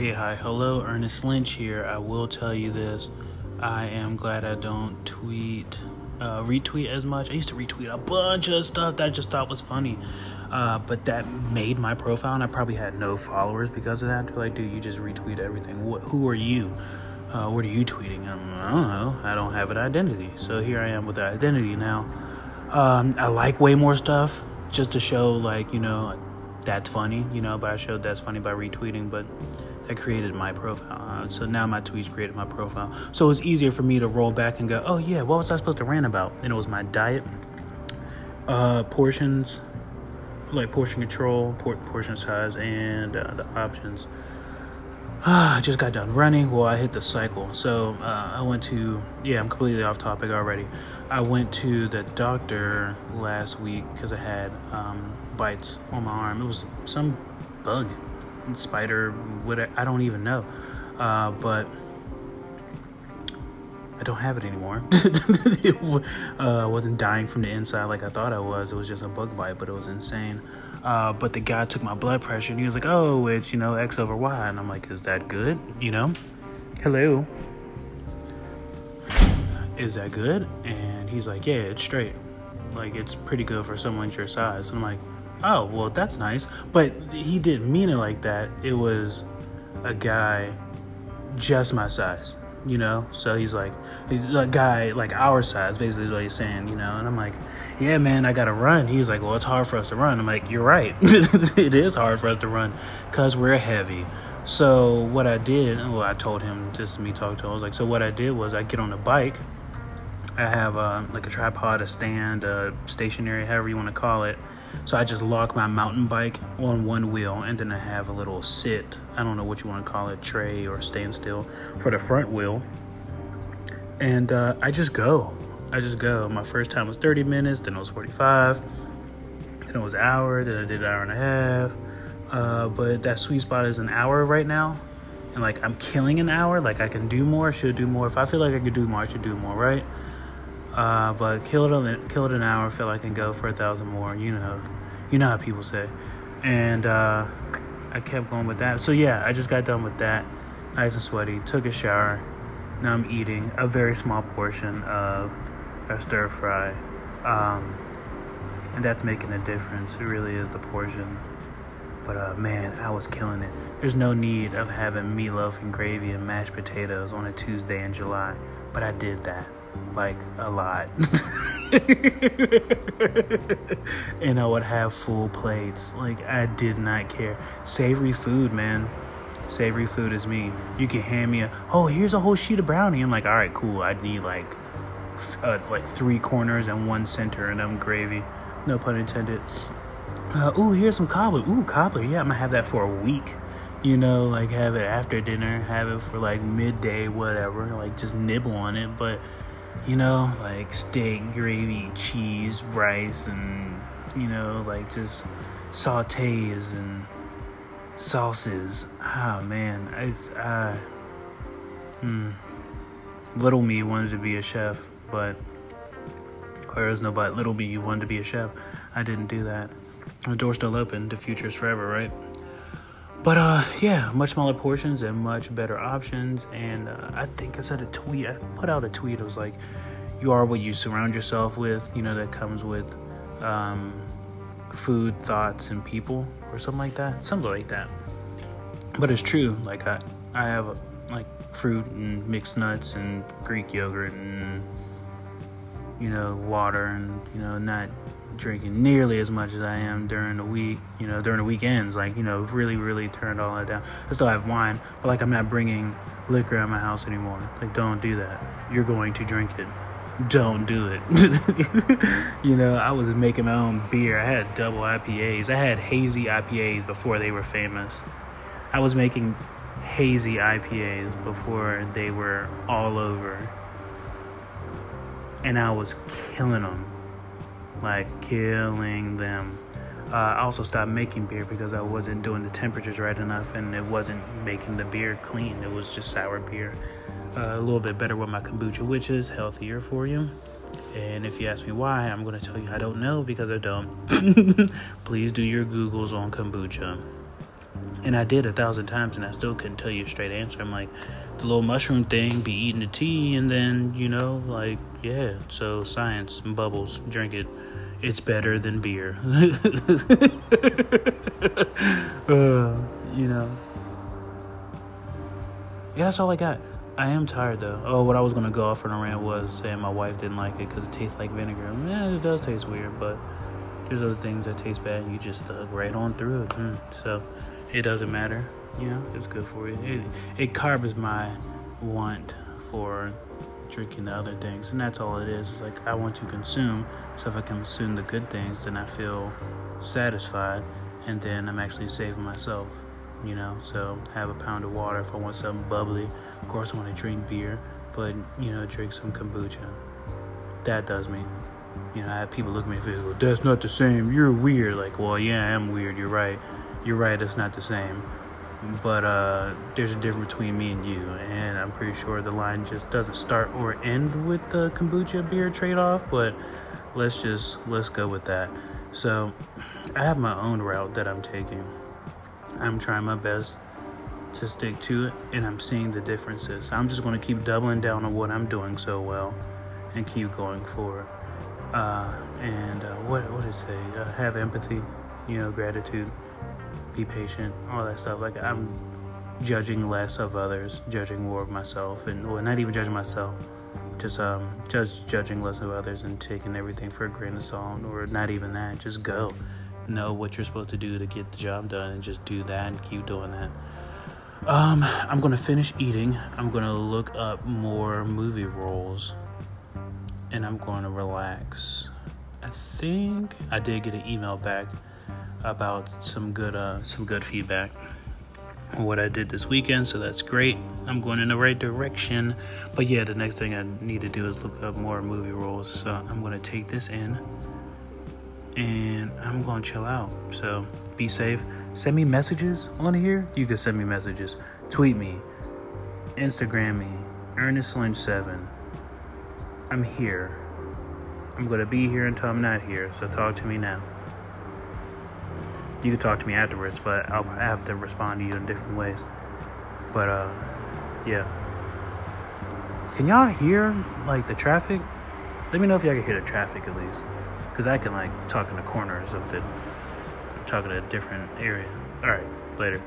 Hey, hi, hello, Ernest Lynch here. I will tell you this. I am glad I don't tweet, uh, retweet as much. I used to retweet a bunch of stuff that I just thought was funny. Uh, but that made my profile, and I probably had no followers because of that. They're like, dude, you just retweet everything. What, who are you? Uh, what are you tweeting? I'm, I don't know. I don't have an identity. So here I am with an identity now. Um, I like way more stuff just to show, like, you know, that's funny, you know, but I showed that's funny by retweeting, but that created my profile. Uh, so now my tweets created my profile. So it was easier for me to roll back and go, oh, yeah, what was I supposed to rant about? And it was my diet, uh, portions, like portion control, por- portion size, and uh, the options. I just got done running. Well, I hit the cycle. So uh, I went to, yeah, I'm completely off topic already. I went to the doctor last week because I had um, bites on my arm. It was some bug, spider, what I don't even know. Uh, but I don't have it anymore. it uh, wasn't dying from the inside like I thought I was. It was just a bug bite, but it was insane. Uh, but the guy took my blood pressure and he was like, "Oh, it's you know X over Y," and I'm like, "Is that good? You know? Hello? Is that good?" And he's like, "Yeah, it's straight. Like it's pretty good for someone your size." And I'm like, "Oh, well, that's nice." But he didn't mean it like that. It was a guy just my size you know? So he's like he's a guy like our size basically is what he's saying you know? And i'm like yeah man i gotta run. He's like well it's hard for us to run. I'm like you're right. It is hard for us to run because we're heavy. So what i did well i told him just me talk to him. I was like so what i did was i get on the bike. I have uh, like a tripod a stand a stationary however you want to call it so I just lock my mountain bike on one wheel and then I have a little sit, I don't know what you want to call it, tray or standstill for the front wheel. And uh, I just go. I just go. My first time was 30 minutes, then it was 45, then it was an hour, then I did an hour and a half. Uh, but that sweet spot is an hour right now. And like I'm killing an hour, like I can do more, should do more. If I feel like I could do more, I should do more, right? Uh, but kill it, kill it an hour. Feel like I can go for a thousand more. You know, you know how people say. And uh, I kept going with that. So yeah, I just got done with that. Nice and sweaty. Took a shower. Now I'm eating a very small portion of a stir fry. Um, and that's making a difference. It really is the portions. But uh, man, I was killing it. There's no need of having meatloaf and gravy and mashed potatoes on a Tuesday in July, but I did that like a lot. and I would have full plates. Like I did not care. Savory food, man. Savory food is me. You can hand me a oh, here's a whole sheet of brownie. I'm like, all right, cool. I need like uh, like three corners and one center, and I'm gravy. No pun intended. Uh, ooh, here's some cobbler. Ooh, cobbler. Yeah, I'm gonna have that for a week. You know, like have it after dinner, have it for like midday, whatever. Like just nibble on it, but you know, like steak, gravy, cheese, rice, and you know, like just sautés and sauces. Ah, man, it's uh, hmm. Little me wanted to be a chef, but there is no but. Little me wanted to be a chef. I didn't do that. The door's still open. The future's forever, right? But uh, yeah, much smaller portions and much better options. And uh, I think I said a tweet. I put out a tweet. It was like, "You are what you surround yourself with." You know that comes with um, food, thoughts, and people, or something like that. Something like that. But it's true. Like I, I have like fruit and mixed nuts and Greek yogurt and you know water and you know not drinking nearly as much as I am during the week, you know, during the weekends. Like, you know, really, really turned all that down. I still have wine, but like I'm not bringing liquor at my house anymore. Like, don't do that. You're going to drink it. Don't do it. you know, I was making my own beer. I had double IPAs. I had hazy IPAs before they were famous. I was making hazy IPAs before they were all over. And I was killing them like killing them. Uh, I also stopped making beer because I wasn't doing the temperatures right enough and it wasn't making the beer clean. It was just sour beer. Uh, a little bit better with my kombucha, which is healthier for you. And if you ask me why, I'm going to tell you I don't know because I don't. Please do your Googles on kombucha. And I did a thousand times, and I still couldn't tell you a straight answer. I'm like, the little mushroom thing, be eating the tea, and then you know, like, yeah. So science bubbles, drink it. It's better than beer. uh, you know. Yeah, that's all I got. I am tired though. Oh, what I was gonna go off on a rant was saying my wife didn't like it because it tastes like vinegar. Yeah, it does taste weird, but there's other things that taste bad. And you just thug right on through it. Mm. So it doesn't matter. You know, it's good for you. It, it carbs my want for drinking the other things, and that's all it is. It's like I want to consume. So if I consume the good things, then I feel satisfied, and then I'm actually saving myself you know. So have a pound of water if I want something bubbly. Of course, I want to drink beer, but you know, drink some kombucha. That does me. You know, I have people look at me and go, "That's not the same. You're weird." Like, well, yeah, I am weird. You're right. You're right. It's not the same. But uh, there's a difference between me and you, and I'm pretty sure the line just doesn't start or end with the kombucha beer trade-off. But let's just let's go with that. So, I have my own route that I'm taking I'm trying my best to stick to it and I'm seeing the differences. I'm just going to keep doubling down on what I'm doing so well and keep going forward. Uh, and uh, what what is it? Say? Uh, have empathy, you know, gratitude, be patient, all that stuff. Like I'm judging less of others, judging more of myself, and well, not even judging myself, just um, just judging less of others and taking everything for a grain of salt, or not even that. Just go know what you're supposed to do to get the job done and just do that and keep doing that. Um, I'm gonna finish eating. I'm gonna look up more movie roles, and I'm going to relax. I think I did get an email back about some good uh, some good feedback on what I did this weekend, so that's great. I'm going in the right direction. But yeah, the next thing I need to do is look up more movie roles. So I'm gonna take this in and I'm gonna chill out. So be safe. Send me messages on here. You can send me messages. Tweet me, Instagram me, Ernest Lynch Seven. I'm here. I'm gonna be here until I'm not here. So talk to me now. You can talk to me afterwards, but I'll have to respond to you in different ways. But uh, yeah. Can y'all hear like the traffic? Let me know if y'all can hear the traffic at least. Because I can like talk in the corner or something. I'm talking to a different area. Alright, later.